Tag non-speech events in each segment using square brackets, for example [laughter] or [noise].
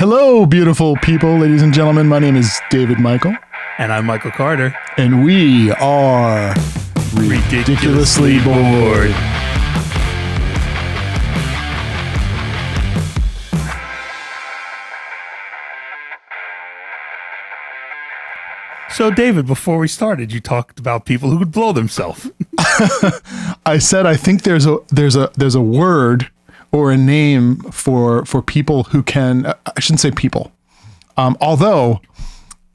Hello, beautiful people, ladies and gentlemen. My name is David Michael, And I'm Michael Carter. and we are ridiculously bored. So, David, before we started, you talked about people who would blow themselves. [laughs] I said I think there's a there's a there's a word or a name for for people who can. I shouldn't say people. Um, although,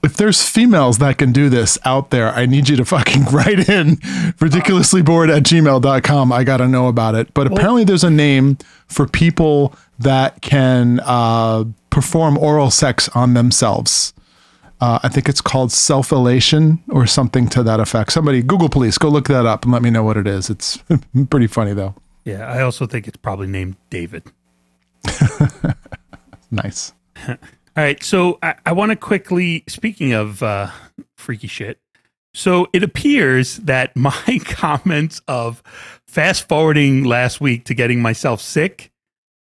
if there's females that can do this out there, I need you to fucking [laughs] write in ridiculouslybored at gmail.com. I got to know about it. But apparently, there's a name for people that can uh, perform oral sex on themselves. Uh, I think it's called self elation or something to that effect. Somebody, Google police, go look that up and let me know what it is. It's [laughs] pretty funny though. Yeah, I also think it's probably named David. [laughs] Nice. [laughs] All right, so I, I want to quickly, speaking of uh, freaky shit, so it appears that [laughs] my comments of fast forwarding last week to getting myself sick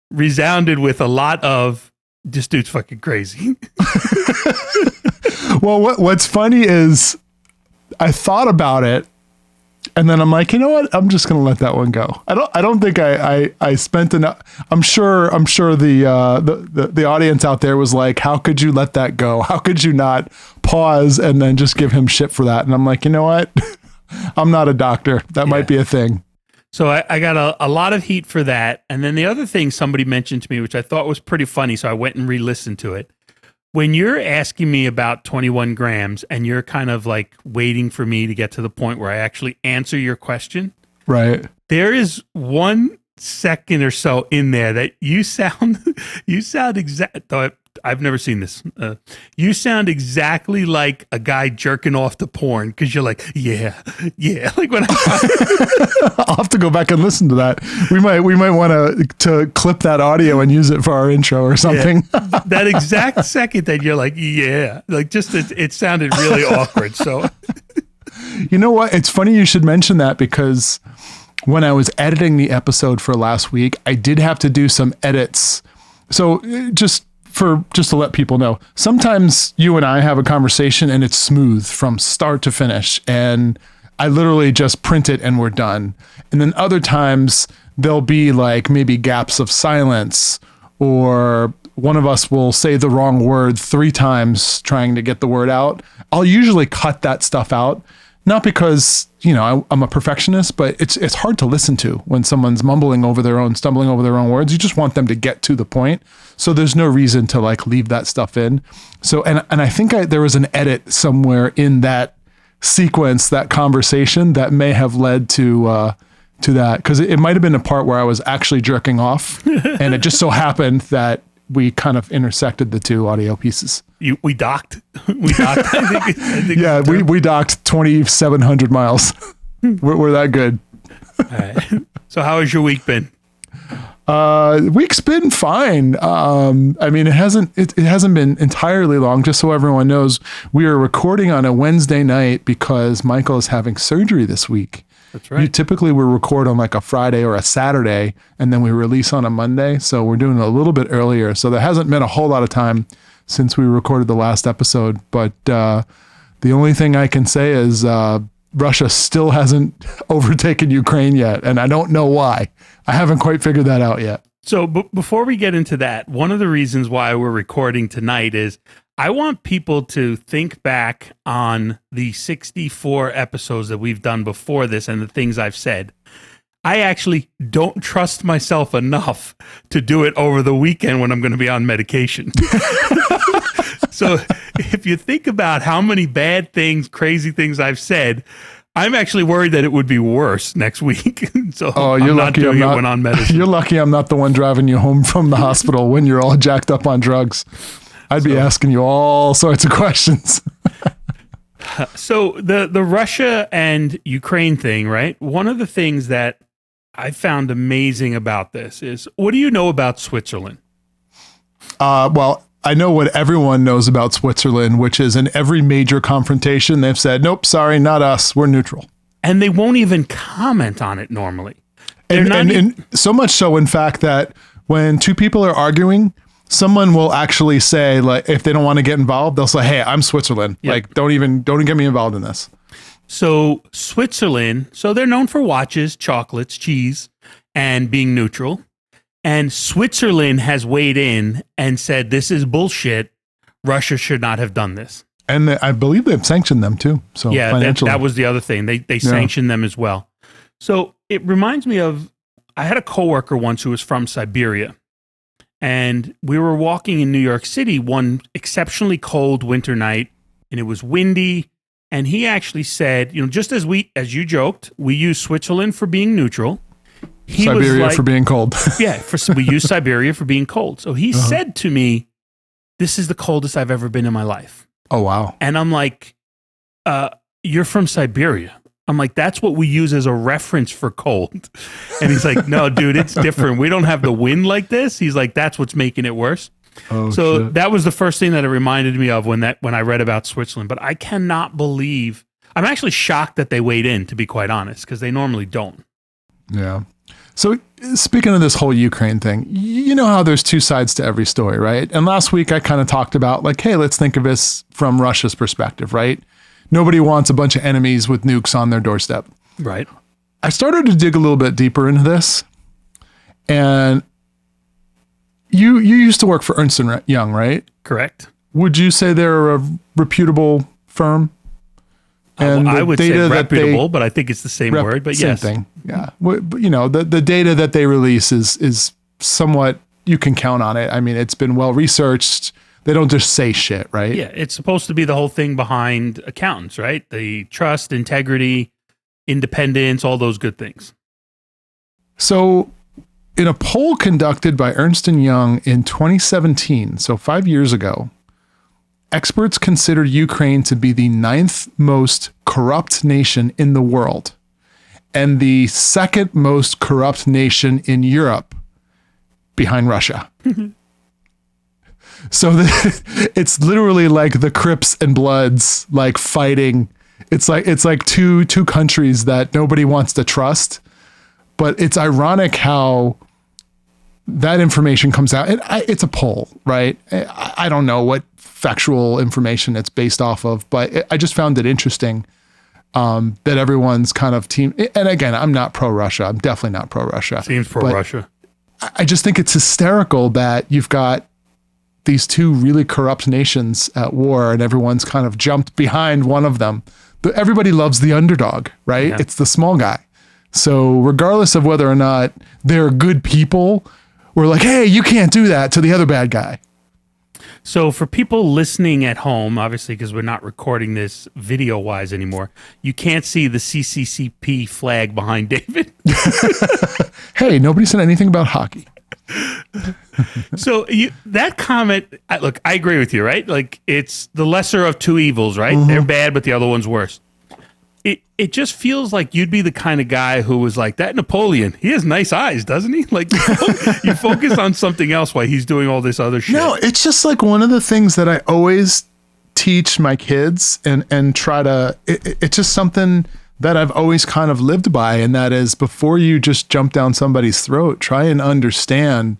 resounded with a lot of this dude's fucking crazy. Well, what what's funny is I thought about it and then I'm like, you know what? I'm just gonna let that one go. I don't I don't think I I, I spent enough I'm sure I'm sure the, uh, the the the audience out there was like, how could you let that go? How could you not pause and then just give him shit for that? And I'm like, you know what? [laughs] I'm not a doctor. That might be a thing. So I, I got a, a lot of heat for that. And then the other thing somebody mentioned to me, which I thought was pretty funny, so I went and re listened to it. When you're asking me about 21 grams and you're kind of like waiting for me to get to the point where I actually answer your question, Right. there is one second or so in there that you sound [laughs] you sound exact I've never seen this. Uh, you sound exactly like a guy jerking off to porn because you're like, yeah, yeah. [laughs] Like when I, [laughs] [laughs] I'll have to go back and listen to that. We might we might want to to clip that audio and use it for our intro or something. that exact second that you're like, yeah, like just it, it sounded really awkward. So You know what? It's funny you should mention that because when I was editing the episode for last week, I did have to do some edits. So uh, just for just to let people know, sometimes you and I have a conversation and it's smooth from start to finish and I literally just print it and we're done. And then other times there'll be like maybe gaps of silence or one of us will say the wrong word 3 times trying to get the word out. I'll usually cut that stuff out not because you know I, I'm a perfectionist, but it's it's hard to listen to when someone's mumbling over their own, stumbling over their own words. You just want them to get to the point. So there's no reason to like leave that stuff in. So and and I think I, there was an edit somewhere in that sequence, that conversation that may have led to. Uh, to that because it, it might have been a part where I was actually jerking off, [laughs] and it just so happened that we kind of intersected the two audio pieces. you we docked. [laughs] We docked. I think, I think [laughs] Yeah, we, we docked 2,700 miles. we're, we're that good. [laughs] So how has your week been? Uh, week's been fine. Um, I mean, it hasn't it, it hasn't been entirely long. Just so everyone knows, we are recording on a Wednesday night because Michael is having surgery this week. That's You right. typically we record on like a Friday or a Saturday, and then we release on a Monday. So we're doing a little bit earlier. So there hasn't been a whole lot of time since we recorded the last episode. But uh, the only thing I can say is uh, Russia still hasn't [laughs] overtaken Ukraine yet, and I don't know why. I haven't quite figured that out yet. So b- before we get into that, one of the reasons why we're recording tonight is I want people to think back on the 64 episodes that we've done before this and the things I've said. I actually don't trust myself enough to do it over the weekend when I'm going to be on medication. [laughs] so if you think about how many bad things, crazy things I've said, I'm actually worried that it would be worse next week. [laughs] so Oh, you're I'm not lucky doing I'm it when on medicine. [laughs] You're lucky I'm not the one driving you home from the hospital when you're all jacked up on drugs. I'd be asking you all sorts of questions. [laughs] So the the Russia and Ukraine thing, right? One of the things that I found amazing about this is what do you know about Switzerland? Uh, well, I know what everyone knows about Switzerland, which is in every major confrontation, they've said, nope, sorry, not us. We're neutral. And they won't even comment on it normally. And, and, e- and so much so, in fact, that when two people are arguing someone will actually say like if they don't want to get involved, they'll say, "Hey, I'm Switzerland. Yep. Like don't even don't even get me involved in this." So Switzerland, so they're known for watches, chocolates, cheese, and being neutral. And Switzerland has weighed in and said this is bullshit. Russia should not have done this. And they, I believe they've sanctioned them too. So yeah, that, financially, that was the other thing. They they sanctioned them as well. So it reminds me of I had a coworker once who was from Siberia. And we were walking in New York City one exceptionally cold winter night, and it was windy. And he actually said, you know, just as we as you joked, we use Switzerland for being neutral. He was Siberia like- for being cold. [laughs] yeah, for, we use Siberia for being cold. So he Uh-huh. said to me, "This is the coldest I've ever been in my life." oh wow. And I'm like, uh, "You're from Siberia." I'm like, "That's what we use as a reference for cold." [laughs] And he's like, "No, dude, it's different. We don't have the wind like this." He's like, "That's what's making it worse." Oh so shit. that was the first thing that it reminded me of when that when I read about Switzerland. But I cannot believe. I'm actually shocked that they weighed in, to be quite honest, because they normally don't. Yeah. So speaking of this whole Ukraine thing, you know how there's two sides to every story, right? And last week I kind of talked about like, hey, let's think of this from Russia's perspective, right? Nobody wants a bunch of enemies with nukes on their doorstep. Right. I started to dig a little bit deeper into this, and you you used to work for Ernst and Young, right? Correct. Would you say they're a reputable firm? And I would say that they- reputable, but I think it's the same Rep- word. But same yes, thing. Yeah. You know, the, the data that they release is is somewhat you can count on it. I mean, it's been well researched. They don't just say shit, right? Yeah, it's supposed to be the whole thing behind accountants, right? The trust, integrity, independence, all those good things. So, in a poll conducted by Ernst and Young in 2017, so 5 years ago, experts considered Ukraine to be the ninth most corrupt nation in the world and the second most corrupt nation in Europe behind Russia. [laughs] so the, [laughs] it's literally like the Crips and Bloods like fighting. It's like it's like two two countries that nobody wants to trust. But it's ironic how that information comes out. And I, it's a poll, right? I, I don't know what factual information it's based off of, but it, I just found it interesting um, that everyone's kind of team. And again, I'm not pro Russia. I'm definitely not pro Russia. Seems pro Russia. I just think it's hysterical that you've got these two really corrupt nations at war and everyone's kind of jumped behind one of them. But everybody loves the underdog, right? Yeah. It's the small guy. So regardless of whether or not they're good people, we're like, hey, you can't do that to the other bad guy. So for people listening at home, obviously because we're not recording this video wise anymore, you can't see the CCCP flag behind [laughs] David. [laughs] Hey, nobody said anything about hockey. So you, that comment, I, look, I agree with you, right? Like it's the lesser of two evils, right? Mm-hmm. They're bad, but the other one's worse. It it just feels like you'd be the kind of guy who was like that Napoleon. He has nice eyes, doesn't he? [laughs] Like you, fo- you focus on something else while he's doing all this other shit. No, it's just like one of the things that I always teach my kids and and try to it- it's just something that I've always kind of lived by and that is before you just jump down somebody's throat, try and understand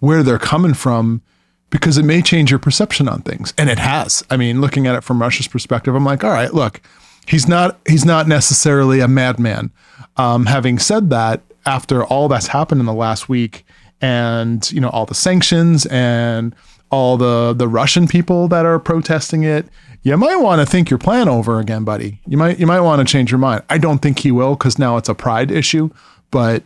where they're coming from because it may change your perception on things. And it has. I mean, looking at it from Russia's perspective, I'm like, all right, look, he's not he's not necessarily a madman. Um, having said that, after all that's happened in the last week, and you know all the sanctions and all the the Russian people that are protesting it, you might want to think your plan over again, buddy. You might you might want to change your mind. I don't think he will because now it's a pride issue, but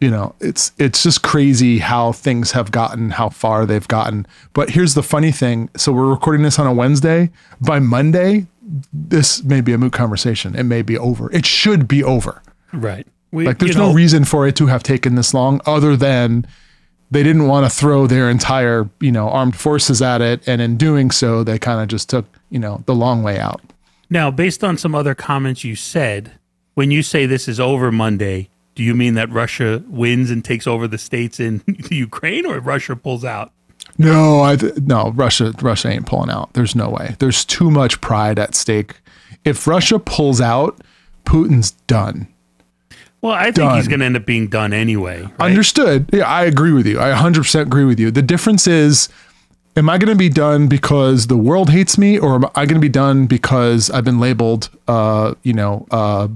you know it's it's just crazy how things have gotten how far they've gotten but here's the funny thing so we're recording this on a wednesday by monday this may be a moot conversation it may be over it should be over right? We, like there's you know, no reason for it to have taken this long other than they didn't want to throw their entire you know armed forces at it and in doing so they kind of just took you know the long way out Now, based on some other comments you said, when you say this is over Monday, do you mean that Russia wins and takes over the states in [laughs] Ukraine, or Russia pulls out? No, I no Russia. Russia ain't pulling out. There's no way. There's too much pride at stake. If Russia pulls out, Putin's done. Well, I think Done. he's going to end up being done anyway. right? Understood. Yeah, I agree with you. I 100% agree with you. The difference is am I going to be done because the world hates me or am I going to be done because I've been labeled uh, you know, uh,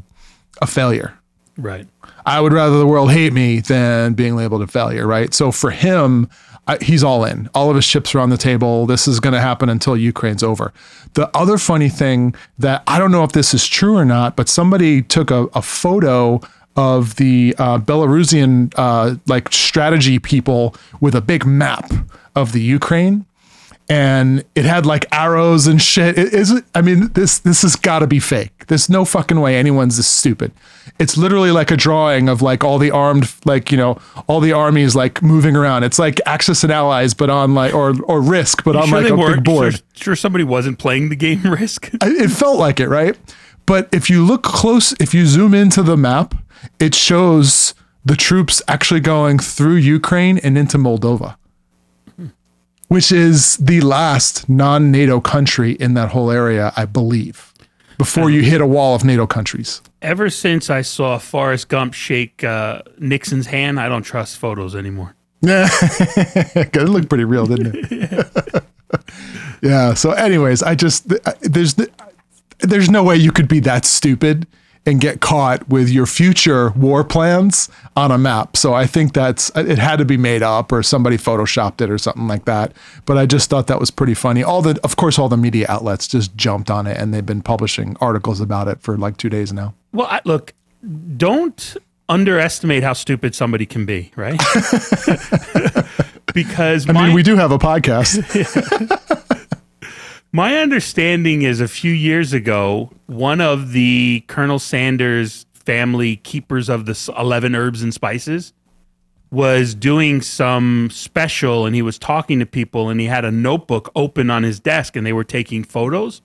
a failure? right. I would rather the world hate me than being labeled a failure, right? So for him, I, he's all in. All of his chips are on the table. This is going to happen until Ukraine's over. The other funny thing that I don't know if this is true or not, but somebody took a, a photo of the uh, Belarusian uh, like strategy people with a big map of the Ukraine and it had like arrows and shit. It is I mean this this has got to be fake. There's no fucking way anyone's this stupid. It's literally like a drawing of like all the armed like you know all the armies like moving around. It's like Axis and Allies, but on like or or Risk, but on Sure, like a big board. Sure, sure somebody wasn't playing the game [laughs] Risk. I- it felt like it, right? But if you look close, if you zoom into the map, it shows the troops actually going through Ukraine and into Moldova, which is the last non NATO country in that whole area, I believe, before you hit a wall of NATO countries. Ever since I saw Forrest Gump shake uh, Nixon's hand, I don't trust photos anymore. Yeah, [laughs] it looked pretty real, didn't it? [laughs] yeah. So, anyways, I just there's there's no way you could be that stupid and get caught with your future war plans on a map. So I think that's it had to be made up or somebody photoshopped it or something like that. But I just thought that was pretty funny. All the of course all the media outlets just jumped on it and they've been publishing articles about it for like 2 days now. Well, I, look, don't underestimate how stupid somebody can be, right? [laughs] [laughs] because I my, mean, we do have a podcast. [laughs] my understanding is a few years ago, one of the Colonel Sanders family keepers of the 11 herbs and spices was doing some special and he was talking to people and he had a notebook open on his desk and they were taking photos.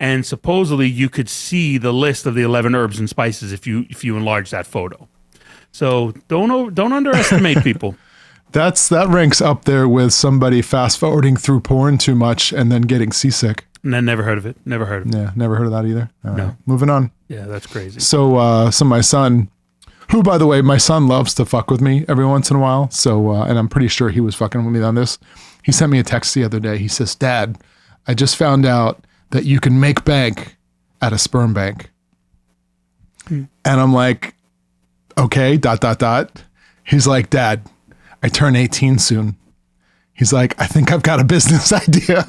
And supposedly you could see the list of the 11 herbs and spices if you if you enlarge that photo. So don't don't [laughs] underestimate people That's that ranks up there with somebody fast forwarding through porn too much and then getting seasick. and I never heard of it never heard of it Yeah, never heard of that either. All right, No. moving on. yeah that's crazy So, uh, so my son, who by the way, my son loves to fuck with me every once in a while. So, uh, and I'm pretty sure he was fucking with me on this. He sent me a text the other day. He says, "Dad, I just found out that you can make bank at a sperm bank." And I'm like, "Okay." Dot dot dot. He's like, "Dad, I turn 18 soon." He's like, "I think I've got a business [laughs] idea."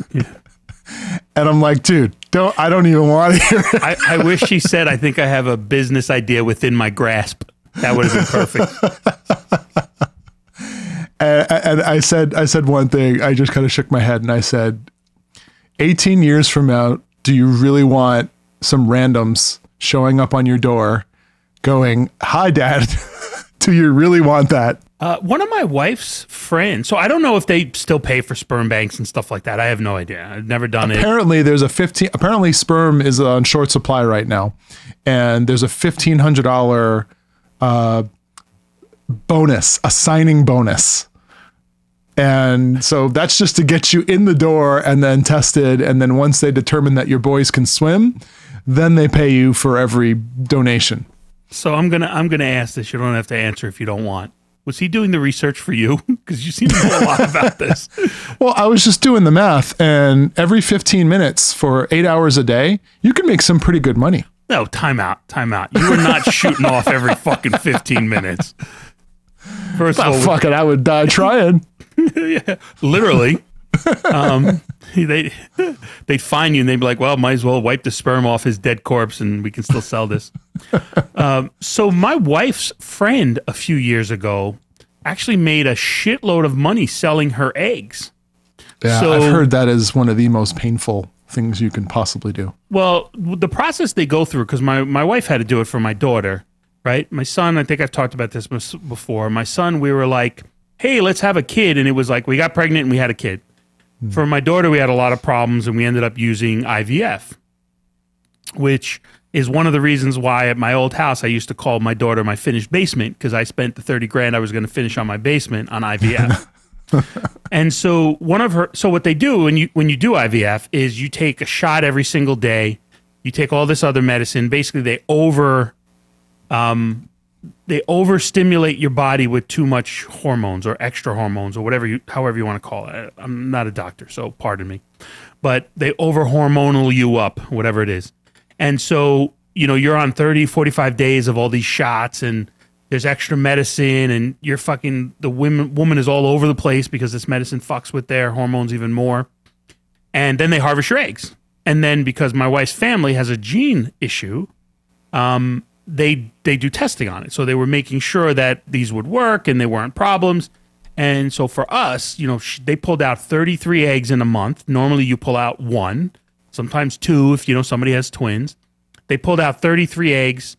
And I'm like, dude, don't I don't even want to hear it. I, I wish he said i think i have a business idea within my grasp that would have been perfect [laughs] and, and I said, I said one thing. I just kind of shook my head and I said, 18 years from now, do you really want some randoms showing up on your door, going, "Hi, Dad"? [laughs] do you really want that? Uh, one of my wife's friends. So I don't know if they still pay for sperm banks and stuff like that. I have no idea. I've never done it. Apparently, there's a 15. Apparently, sperm is on short supply right now, and there's a fifteen hundred dollar uh, bonus, a signing bonus. And so that's just to get you in the door and then tested. And then once they determine that your boys can swim, then they pay you for every donation. So I'm gonna I'm gonna ask this. You don't have to answer if you don't want. Was he doing the research for you? [laughs] Because you seem to know a lot about [laughs] this. Well, I was just doing the math, and every 15 minutes for eight hours a day, you can make some pretty good money. No, time out, time out. You were not shooting off every fucking 15 minutes. First of Oh, all, fuck it. I would die trying. [laughs] yeah, literally. Um, [laughs] they they'd find you and they'd be like, "Well, might as well wipe the sperm off his dead corpse, and we can still sell this." [laughs] um, so my wife's friend a few years ago actually made a shitload of money selling her eggs. Yeah, So- I've heard that is one of the most painful things you can possibly do. Well, the process they go through, because my, my wife had to do it for my daughter, right? My son, I think I've talked about this before. My son, we were like, hey, let's have a kid. And it was like, we got pregnant and we had a kid. For my daughter, we had a lot of problems and we ended up using IVF, which is one of the reasons why at my old house, I used to call my daughter my finished basement because I spent the 30 grand I was going to finish on my basement on IVF. [laughs] And so one of her so what they do when you when you do IVF is you take a shot every single day. You take all this other medicine. Basically they over um they overstimulate your body with too much hormones or extra hormones or whatever you however you want to call it. I'm not a doctor, so pardon me. But they over hormonal you up, whatever it is. And so, you know, you're on 30, 45 days of all these shots and there's extra medicine and you're fucking the women woman is all over the place because this medicine fucks with their hormones even more. And then they harvest your eggs. And then because my wife's family has a gene issue, um, they they do testing on it. So they were making sure that these would work and they weren't problems. And so for us, you know, sh- they pulled out 33 eggs in a month. Normally you pull out one, sometimes two if you know somebody has twins. They pulled out 33 eggs.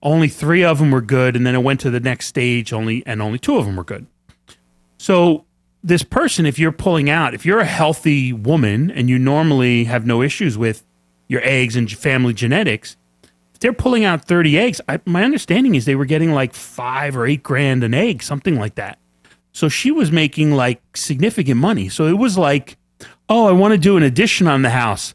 Only 3 of them were good and then it went to the next stage only and only 2 of them were good. So this person if you're pulling out, if you're a healthy woman and you normally have no issues with your eggs and family genetics, they're pulling out 30 eggs. I, my understanding is they were getting like five or eight grand an egg, something like that. So she was making like significant money. So it was like, oh, I want to do an addition on the house.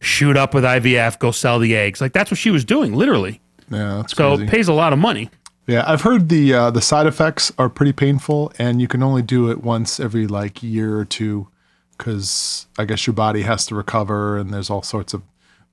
Shoot up with IVF, go sell the eggs. Like that's what she was doing, literally. Yeah, that's So crazy. it pays a lot of money. Yeah, I've heard the uh, the side effects are pretty painful, and you can only do it once every like year or two, because I guess your body has to recover, and there's all sorts of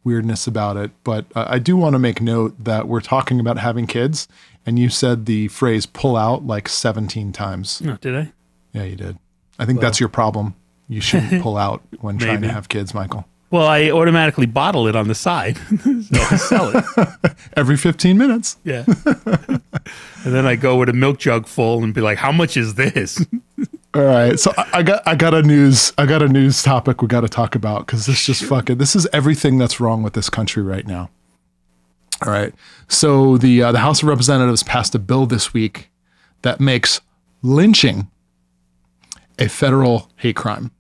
weirdness about it. But uh, I do want to make note that we're talking about having kids, and you said the phrase "pull out" like 17 times. Oh, did I? Yeah, you did. I think that's your problem. You shouldn't [laughs] pull out when trying to have kids, Michael. Well, I automatically bottle it on the side. [laughs] so I sell it. [laughs] Every 15 minutes. Yeah. and then I go with a milk jug full and be like, how much is this? All right, so I, I got I got a news I got a news topic we got to talk about because this just fucking this is everything that's wrong with this country right now. All right, so the uh, the House of Representatives passed a bill this week that makes lynching a federal hate crime.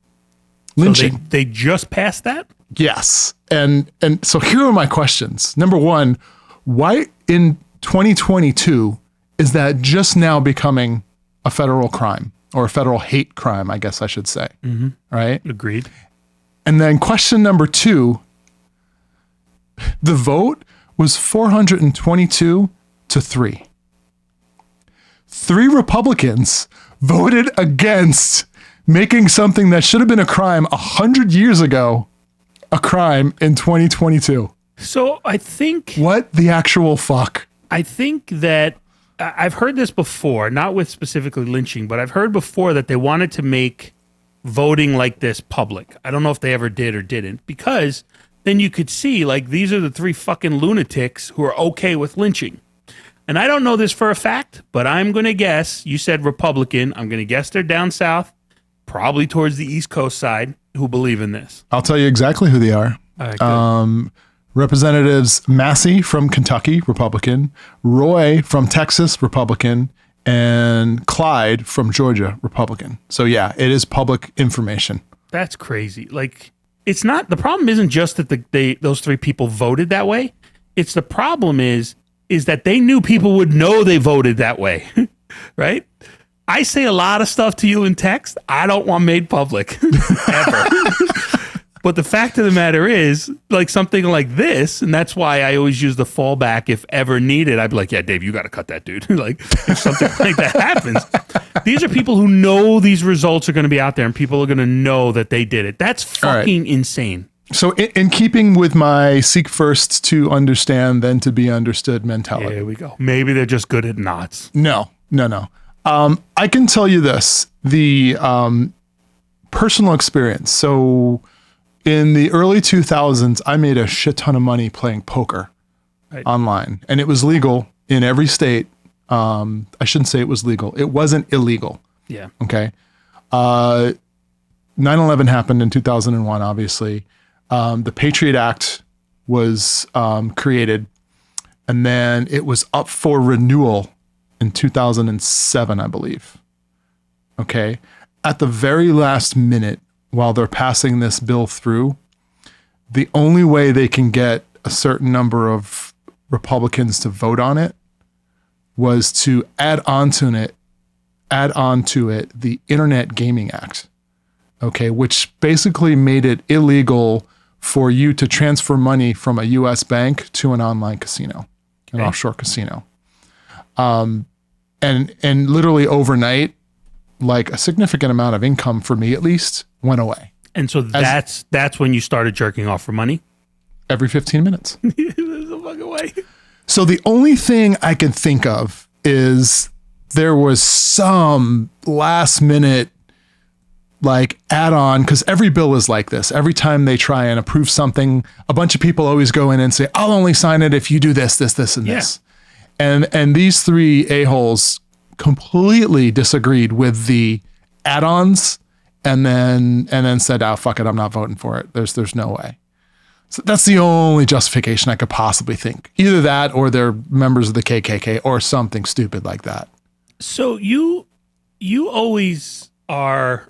So they, Lynching, they just passed that? yes, and and so here are my questions. Number one, why in 2022 is that just now becoming a federal crime or a federal hate crime? I guess I should say. Mm-hmm. Right. Agreed. And then question number two the vote was 422 to three. Three Republicans voted against making something that should have been a crime 100 years ago a crime in 2022. So I think What the actual fuck? I think that I've heard this before, not with specifically lynching, but I've heard before that they wanted to make voting like this public. I don't know if they ever did or didn't, because then you could see like these are the three fucking lunatics who are okay with lynching. And I don't know this for a fact, but I'm going to guess you said Republican. I'm going to guess they're down south, probably towards the East Coast side, who believe in this. I'll tell you exactly who they are. All right, good. Um, Representatives Massie from Kentucky, Republican, Roy from Texas, Republican, and Clyde from Georgia, Republican. So yeah, it is public information. That's crazy. Like it's not the problem isn't just that the they those three people voted that way. It's the problem is is that they knew people would know they voted that way. [laughs] right? I say a lot of stuff to you in text I don't want made public [laughs] ever. [laughs] but the fact of the matter is, like something like this, and that's why I always use the fallback if ever needed. I'd be like, "Yeah, Dave, you got to cut that dude." [laughs] like if something like that happens, these are people who know these results are going to be out there, and people are going to know that they did it. That's right. fucking insane. So in, in keeping with my seek first to understand, then to be understood mentality. Here we go. Maybe they're just good at knots. No, no, no. Um, I can tell you this: the um, personal experience. So, in the early 2000s, I made a shit ton of money playing poker Right. online, and it was legal in every state. Um, I shouldn't say it was legal; it wasn't illegal. Yeah. Okay. Uh, 9/11 happened in 2001. Obviously, um, the Patriot Act was um, created, and then it was up for renewal in 2007, I believe. Okay. At the very last minute, while they're passing this bill through, the only way they can get a certain number of Republicans to vote on it was to add on to it add on to it the Internet Gaming Act, okay, which basically made it illegal for you to transfer money from a US bank to an online casino, an Okay. offshore casino. Um, and and literally overnight, like a significant amount of income for me at least went away And so that's that's when you started jerking off for money. every 15 minutes. [laughs] There's a fucking. So the only thing I can think of is there was some last minute like add on because every bill is like this. Every time they try and approve something, a bunch of people always go in and say, I'll only sign it if you do this, this, this, and Yeah. this. And and these three a-holes completely disagreed with the add-ons and then and then said, Oh fuck it, I'm not voting for it. There's there's no way. So that's the only justification I could possibly think. Either that or they're members of the KKK or something stupid like that. So you you always are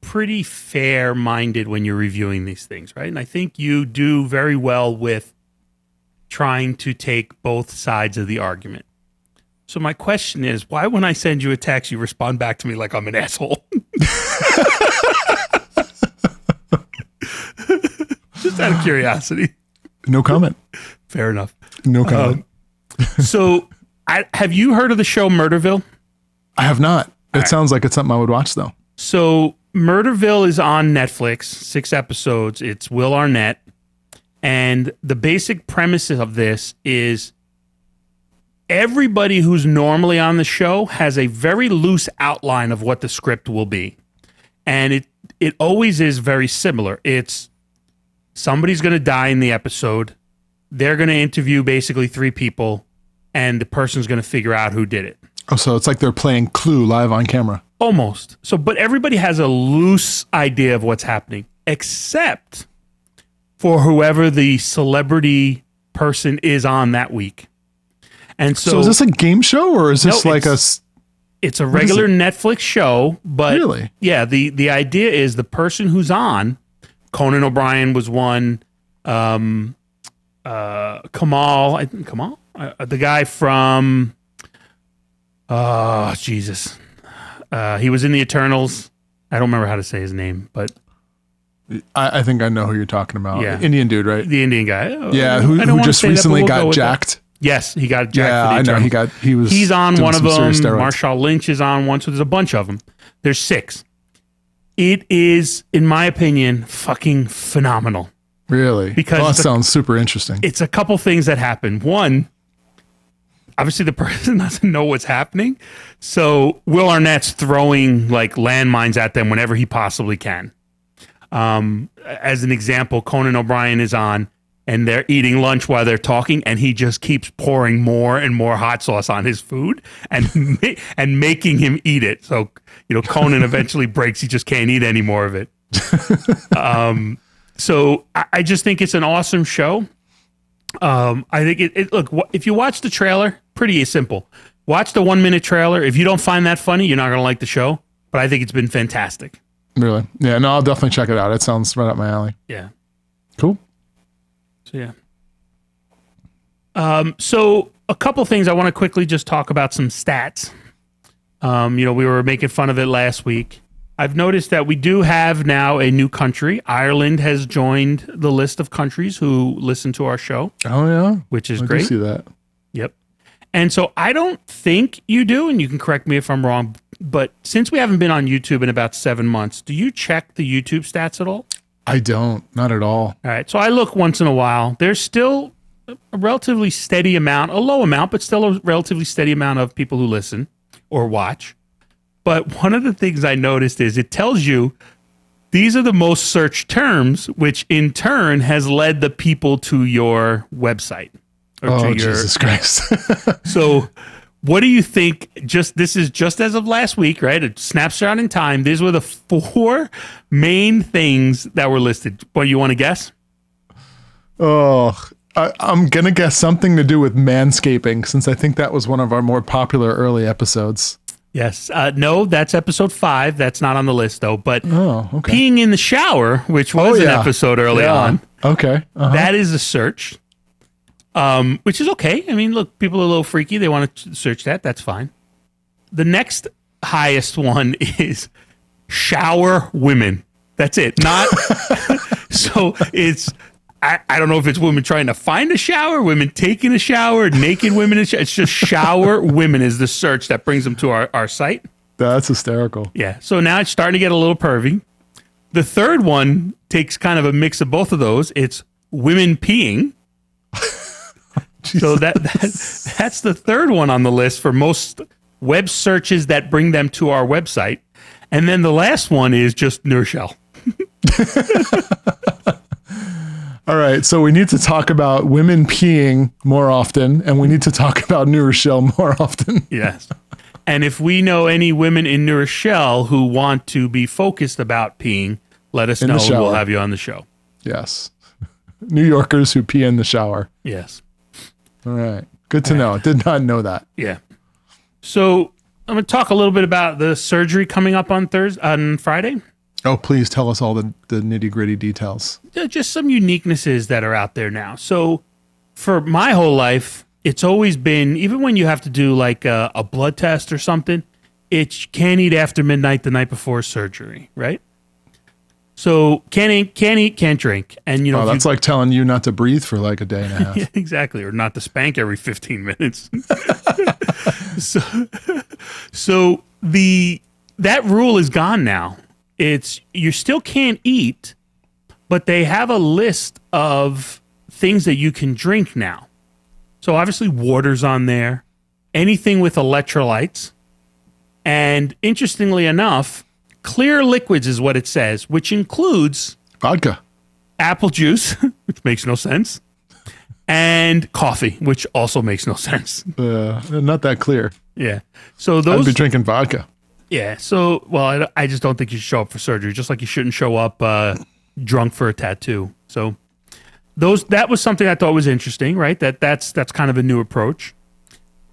pretty fair minded when you're reviewing these things, right? And I think you do very well with trying to take both sides of the argument. So my question is, why when I send you a text, you respond back to me like I'm an asshole? [laughs] Just out of curiosity. No comment. Fair enough. No comment. Um, so, I, have you heard of the show Murderville? I have not. It sounds like it's something I would watch though. So Murderville is on Netflix, six episodes. It's Will Arnett. And the basic premise of this is everybody who's normally on the show has a very loose outline of what the script will be. And it it always is very similar. It's somebody's going to die in the episode. They're going to interview basically three people and the person's going to figure out who did it. Oh, so it's like they're playing Clue live on camera. Almost. So, but everybody has a loose idea of what's happening, except for whoever the celebrity person is on that week. And so, So, is this a game show or is this No, like a? it's- a regular Netflix show, but Really? yeah, the the idea is the person who's on Conan O'Brien was one. Um, uh, Kamal, I think Kamal, uh, the guy from, oh Jesus, uh, he was in the Eternals. I don't remember how to say his name, but I, I think I know who you're talking about. Yeah. Indian dude, right? the Indian guy. Oh, Yeah, who, who just say that, but recently we'll go got with jacked. Yes, he got jacked. Yeah, for the I know. He got he was. He's on one of them. Marshawn Lynch is on one. So there's a bunch of them. There's six. It is, in my opinion, fucking phenomenal. Really? Because oh, that sounds super interesting. It's a couple things that happen. One, obviously the [laughs] person doesn't know what's happening. So Will Arnett's throwing like landmines at them whenever he possibly can. Um, as an example, Conan O'Brien is on and they're eating lunch while they're talking, and he just keeps pouring more and more hot sauce on his food and [laughs] ma- and making him eat it. So you know, Conan [laughs] eventually breaks; he just can't eat any more of it. [laughs] um, so I, I just think it's an awesome show. Um, I think it, it. Look, wh- if you watch the trailer, pretty simple. Watch the one minute trailer. If you don't find that funny, you're not going to like the show. But I think it's been fantastic. really? Yeah. No, I'll definitely check it out. It sounds right up my alley. Yeah. Cool. So yeah. Um, so a couple things I want to quickly just talk about some stats. Um, you know, we were making fun of it last week. I've noticed that we do have now a new country. Ireland has joined the list of countries who listen to our show, Oh yeah. which is I great. see that. Yep. And so I don't think you do, and you can correct me if I'm wrong, but since we haven't been on YouTube in about seven months, do you check the YouTube stats at all? I don't. Not at all. All right. So I look once in a while. There's still a relatively steady amount, a low amount, but still a relatively steady amount of people who listen or watch. But one of the things I noticed is it tells you these are the most searched terms, which in turn has led the people to your website or Oh to your. Jesus Christ. [laughs] So, what do you think? Just this is just as of last week, right? A snapshot in time. These were the four main things that were listed. What you want to guess? oh, I, I'm gonna guess something to do with manscaping, since I think that was one of our more popular early episodes. Yes. Uh, no, that's episode five. That's not on the list though. But Oh, okay. peeing in the shower, which was Oh, an episode early Yeah. on, Okay. Uh-huh. that is a search. Um, which is okay. I mean, look, people are a little freaky. They want to search that. That's fine. The next highest one [laughs] is shower women. That's it. Not [laughs] [laughs] so it's I, I don't know if it's women trying to find a shower, women taking a shower, naked women. Sh- it's just shower women is the search that brings them to our, our site. That's hysterical. Yeah. So now it's starting to get a little pervy. The third one takes kind of a mix of both of those. It's women peeing. So that, that that's the third one on the list for most web searches that bring them to our website. And then the last one is just New Rochelle. [laughs] All right, so we need to talk about women peeing more often, and we need to talk about New Rochelle more often. [laughs] Yes. And if we know any women in New Rochelle who want to be focused about peeing, let us In know. We'll have you on the show. Yes, [laughs] New Yorkers who pee in the shower. Yes. All right, good to know. Did not know that. Yeah. So I'm going to talk a little bit about the surgery coming up on Thursday, on Friday. Oh, please tell us all the, the nitty gritty details. Just some uniquenesses that are out there now. So for my whole life, it's always been, even when you have to do like a, a blood test or something, it's you can't eat after midnight the night before surgery, right? So can't eat, can't eat, can't drink, and you know Oh, that's like telling you not to breathe for like a day and a [laughs] half. Yeah, exactly, or not to spank every 15 minutes. [laughs] so, so the that rule is gone now. It's you still can't eat, but they have a list of things that you can drink now. So obviously water's on there, anything with electrolytes, and interestingly enough, clear liquids is what it says, which includes Vodka. apple juice, [laughs] which makes no sense, and coffee, which also makes no sense. Uh, not that clear. Yeah. So those. I'd be drinking vodka. yeah. So, well, I, I just don't think you should show up for surgery, just like you shouldn't show up uh, drunk for a tattoo. So, those that was something I thought was interesting, right? That that's that's kind of a new approach.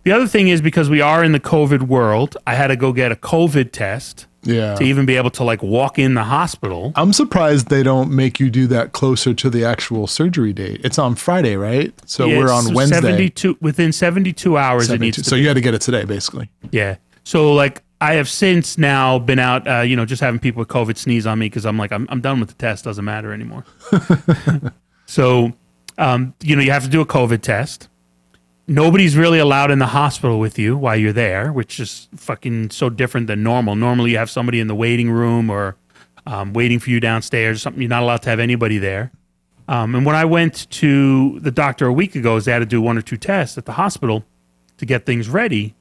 The other thing is because we are in the COVID world, I had to go get a COVID test Yeah. to even be able to like walk in the hospital. I'm surprised they don't make you do that closer to the actual surgery date. It's on Friday, right? So Yeah, we're on so Wednesday. 72 within 72 hours it needs to So you had to get it today, basically. Yeah. So like I have since now been out, uh, you know, just having people with COVID sneeze on me because I'm like, I'm, I'm done with the test. Doesn't matter anymore. [laughs] so, um, you know, you have to do a COVID test. Nobody's really allowed in the hospital with you while you're there, which is fucking so different than normal. Normally, you have somebody in the waiting room or um, waiting for you downstairs or something. You're not allowed to have anybody there. Um, and when I went to the doctor a week ago, is they had to do one or two tests at the hospital to get things ready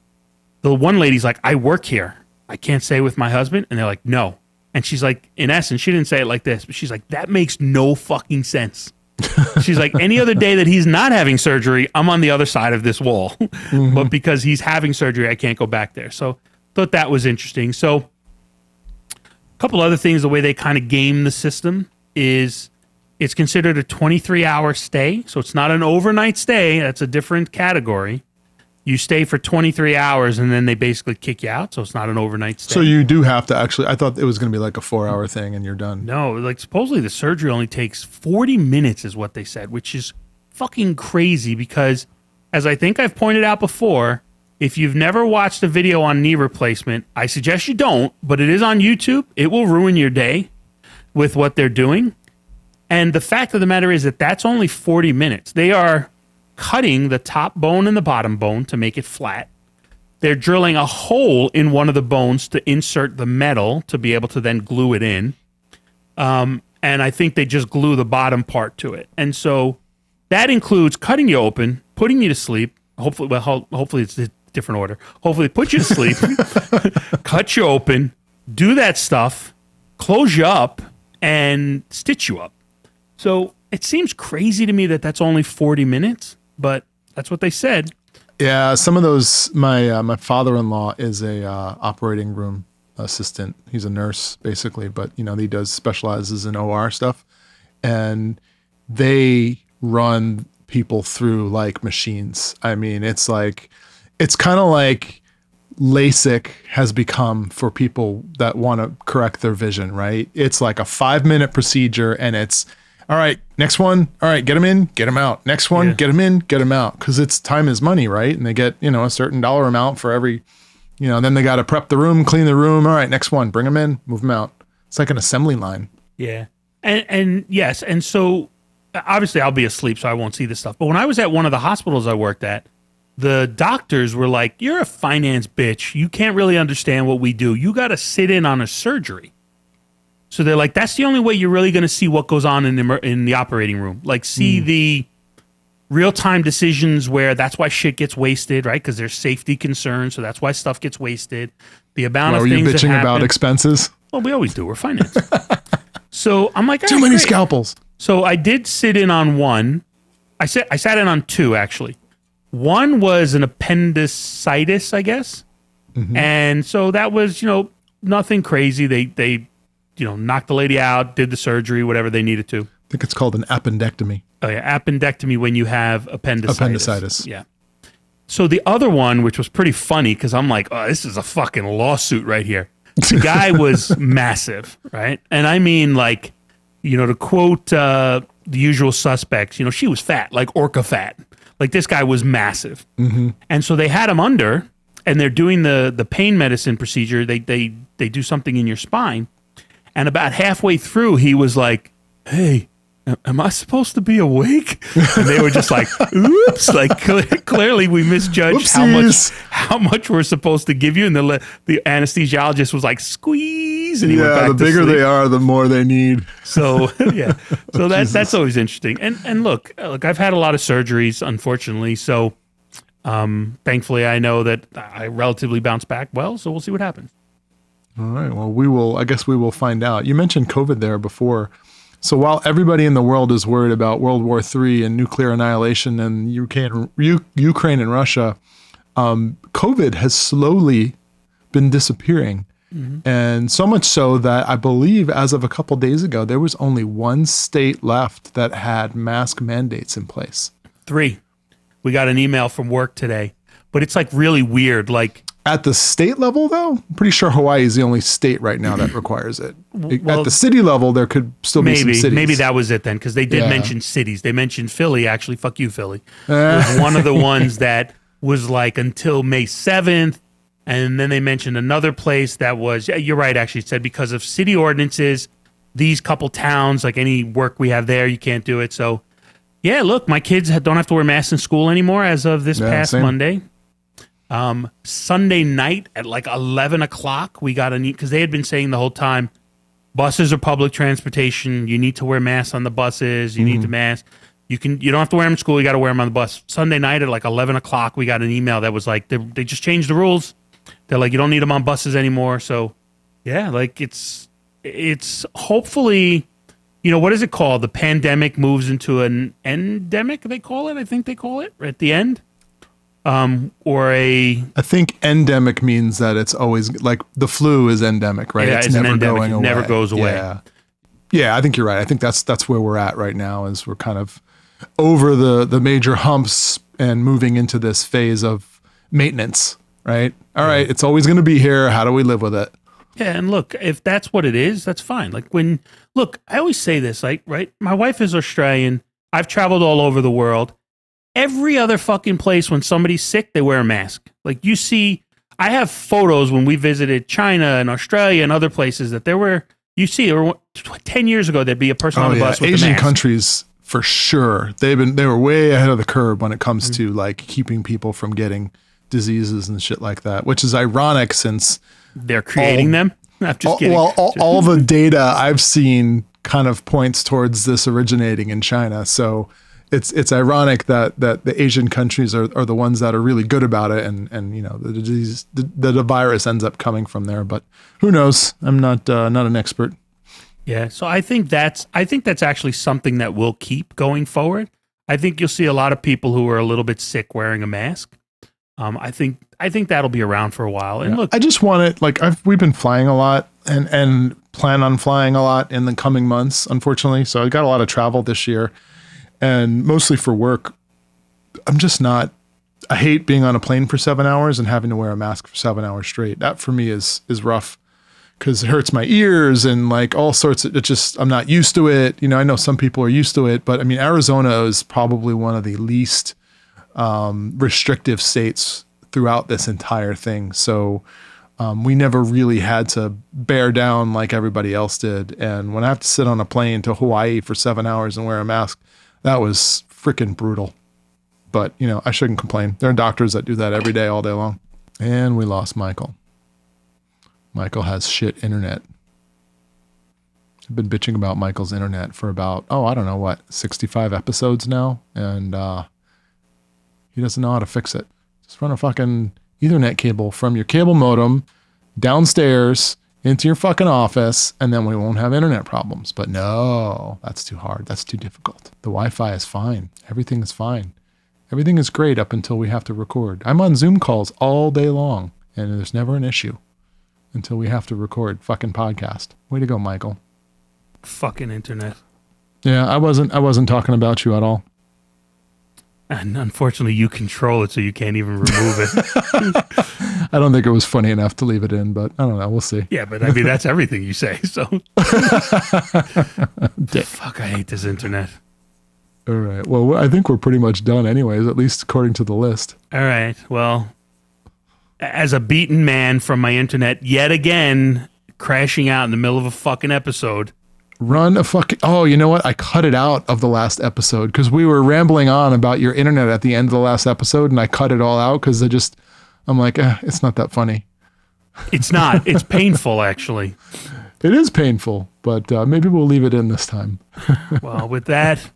the one lady's like, I work here. I can't stay with my husband. And they're like, no. And she's like, in essence, she didn't say it like this, but she's like, that makes no fucking sense. She's like, any other day that he's not having surgery, I'm on the other side of this wall. [laughs] Mm-hmm. but because he's having surgery, I can't go back there. So thought that was interesting. So a couple other things, the way they kind of game the system is it's considered a 23 hour stay. So it's not an overnight stay. That's a different category you stay for 23 hours and then they basically kick you out. So it's not an overnight stay. So you do have to actually. I thought it was going to be like a four hour thing, and you're done. no, like supposedly the surgery only takes 40 minutes, is what they said, which is fucking crazy because, as I think I've pointed out before, if you've never watched a video on knee replacement, I suggest you don't, but it is on YouTube. It will ruin your day with what they're doing. And the fact of the matter is that that's only 40 minutes. They are cutting the top bone and the bottom bone to make it flat. They're drilling a hole in one of the bones to insert the metal to be able to then glue it in. Um, and I think they just glue the bottom part to it. And so that includes cutting you open, putting you to sleep. Hopefully, well, ho- hopefully it's a different order. Hopefully, put you to sleep, [laughs] cut you open, do that stuff, close you up, and stitch you up. So it seems crazy to me that that's only 40 minutes, but that's what they said. Yeah, some of those. My uh, my father in law is a uh, operating room assistant. He's a nurse basically, but you know he does specializes in OR stuff, and they run people through like machines. I mean, it's like it's kind of like LASIK has become for people that want to correct their vision, right? It's like a five minute procedure and it's all right, next one. All right, get them in, get them out. Next one, Yeah. get them in, get them out. Cause it's time is money, right? And they get, you know, a certain dollar amount for every, you know, then they got to prep the room, clean the room. All right, next one, bring them in, move them out. It's like an assembly line. Yeah. And and yes, and so obviously I'll be asleep, so I won't see this stuff. But when I was at one of the hospitals I worked at, the doctors were like, "You're a finance bitch. You can't really understand what we do. You got to sit in on a surgery." So they're like, "That's the only way you're really going to see what goes on in the in the operating room. Like, see hmm. the real time decisions where that's why shit gets wasted, right? Because there's safety concerns, so that's why stuff gets wasted. The amount Why of are you things bitching about expenses? well, we always do. We're finance. [laughs] so I'm like, Too "All right, many great." scalpels. So I did sit in on one. I sat I sat in on two actually. One was an appendicitis, I guess. Mm-hmm. And so that was, you know, nothing crazy. They they you know, knocked the lady out, did the surgery, whatever they needed to. I think it's called an appendectomy. Oh yeah, appendectomy when you have appendicitis. Appendicitis. Yeah. So the other one, which was pretty funny, because I'm like, oh, this is a fucking lawsuit right here. The [laughs] guy was massive, right? And I mean, like, you know, to quote uh, the usual suspects, you know, she was fat, like orca fat. Like this guy was massive, and so they had him under, and they're doing the the pain medicine procedure. They they they do something in your spine, and about halfway through, he was like, "Hey, am I supposed to be awake?" And they were just like, "Oops!" Like cle- clearly, we misjudged how much how much we're supposed to give you. And the the anesthesiologist was like, "Squeeze," and he went Yeah, back the bigger sleep. they are, the more they need. So [laughs] yeah, so that's that's always interesting. And and look, uh, look, I've had a lot of surgeries, unfortunately. So, um, thankfully, I know that I relatively bounce back well. So we'll see what happens. All right. Well, we will. I guess we will find out. You mentioned COVID there before. So while everybody in the world is worried about World War III and nuclear annihilation and Ukraine, U- Ukraine and Russia, um, COVID has slowly been disappearing, and so much so that I believe as of a couple days ago, there was only one state left that had mask mandates in place. Three, we got an email from work today, but it's like really weird. Like At the state level, though, I'm pretty sure Hawaii is the only state right now that mm-hmm. requires it. well, At the city level, there could still be some maybe cities. maybe that was it then because they did Yeah. mention cities. They mentioned Philly. Actually, fuck you, Philly. Eh. It was one of the [laughs] ones that was like until May seventh, and then they mentioned another place that was. Yeah, you're right. Actually, it said because of city ordinances, these couple towns, like any work we have there, you can't do it. So, yeah, look, my kids don't have to wear masks in school anymore as of this Yeah, past same. Monday. Um, Sunday night at like eleven o'clock, we got a neat because they had been saying the whole time buses are public transportation. You need to wear masks on the buses. You need to mask. You can. You don't have to wear them in school. You got to wear them on the bus. Sunday night at like eleven o'clock, we got an email that was like they, they just changed the rules. They're like you don't need them on buses anymore. So yeah, like it's it's hopefully. You know what is it called? The pandemic moves into an endemic. They call it. I think they call it at the end, um, or a I think endemic means that it's always like the flu is endemic, right? Yeah, it's an endemic. It never goes away. Yeah. Yeah, I think you're right. I think that's that's where we're at right now is we're kind of over the the major humps and moving into this phase of maintenance, right? All right, it's always going to be here. How do we live with it? Yeah, and look, if that's what it is, that's fine. Like when look, I always say this, like, right? My wife is Australian. I've traveled all over the world. Every other fucking place when somebody's sick, they wear a mask. Like you see, I have photos when we visited China and Australia and other places that there were you see were ten years ago there'd be a person on the bus with a Oh, Asian mask. countries for sure. They've been they were way ahead of the curve when it comes Mm. to like keeping people from getting diseases and shit like that, which is ironic since They're creating all- them. [laughs] I'm just all, kidding. well, all, all the data I've seen kind of points towards this originating in China. So it's it's ironic that that the Asian countries are, are the ones that are really good about it, and and you know the disease the, the virus ends up coming from there. But who knows? I'm not uh, not an expert. Yeah, so I think that's I think that's actually something that will keep going forward. I think you'll see a lot of people who are a little bit sick wearing a mask. Um, I think I think that'll be around for a while. And look, I just want it like I've we've been flying a lot and and plan on flying a lot in the coming months, unfortunately. So I got a lot of travel this year and mostly for work. I'm just not I hate being on a plane for 7 hours and having to wear a mask for 7 hours straight. That for me is is rough cuz it hurts my ears and like all sorts of it just I'm not used to it. You know, I know some people are used to it, but I mean Arizona is probably one of the least um, restrictive states throughout this entire thing. So um, we never really had to bear down like everybody else did. And when I have to sit on a plane to Hawaii for seven hours and wear a mask, that was freaking brutal. But, you know, I shouldn't complain. There are doctors that do that every day, all day long. And we lost Michael. Michael has shit internet. I've been bitching about Michael's internet for about, oh, I don't know what, 65 episodes now. And uh, he doesn't know how to fix it. Just run a fucking Ethernet cable from your cable modem downstairs into your fucking office, and then we won't have internet problems. But no, that's too hard. That's too difficult. The Wi Fi is fine. Everything is fine. Everything is great up until we have to record. I'm on Zoom calls all day long, and there's never an issue until we have to record fucking podcast. Way to go, Michael. Fucking internet. Yeah, I wasn't I wasn't talking about you at all. And unfortunately, you control it, so you can't even remove it. [laughs] I don't think it was funny enough to leave it in, but I don't know. We'll see. yeah, but I mean, that's everything you say. So, [laughs] fuck, I hate this internet. All right. Well, I think we're pretty much done, anyways, at least according to the list. All right. Well, as a beaten man from my internet, yet again crashing out in the middle of a fucking episode. Run a fucking. Oh, you know what? I cut it out of the last episode because we were rambling on about your internet at the end of the last episode, and I cut it all out because I just, I'm like, eh, it's not that funny. It's not. It's painful, actually. [laughs] It is painful, but uh, maybe we'll leave it in this time. [laughs] Well, with that,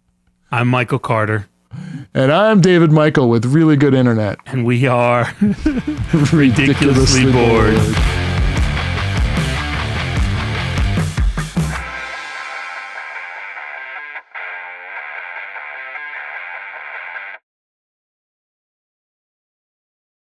I'm Michael Carter, And I'm David Michael with really good internet. and we are [laughs] ridiculously bored.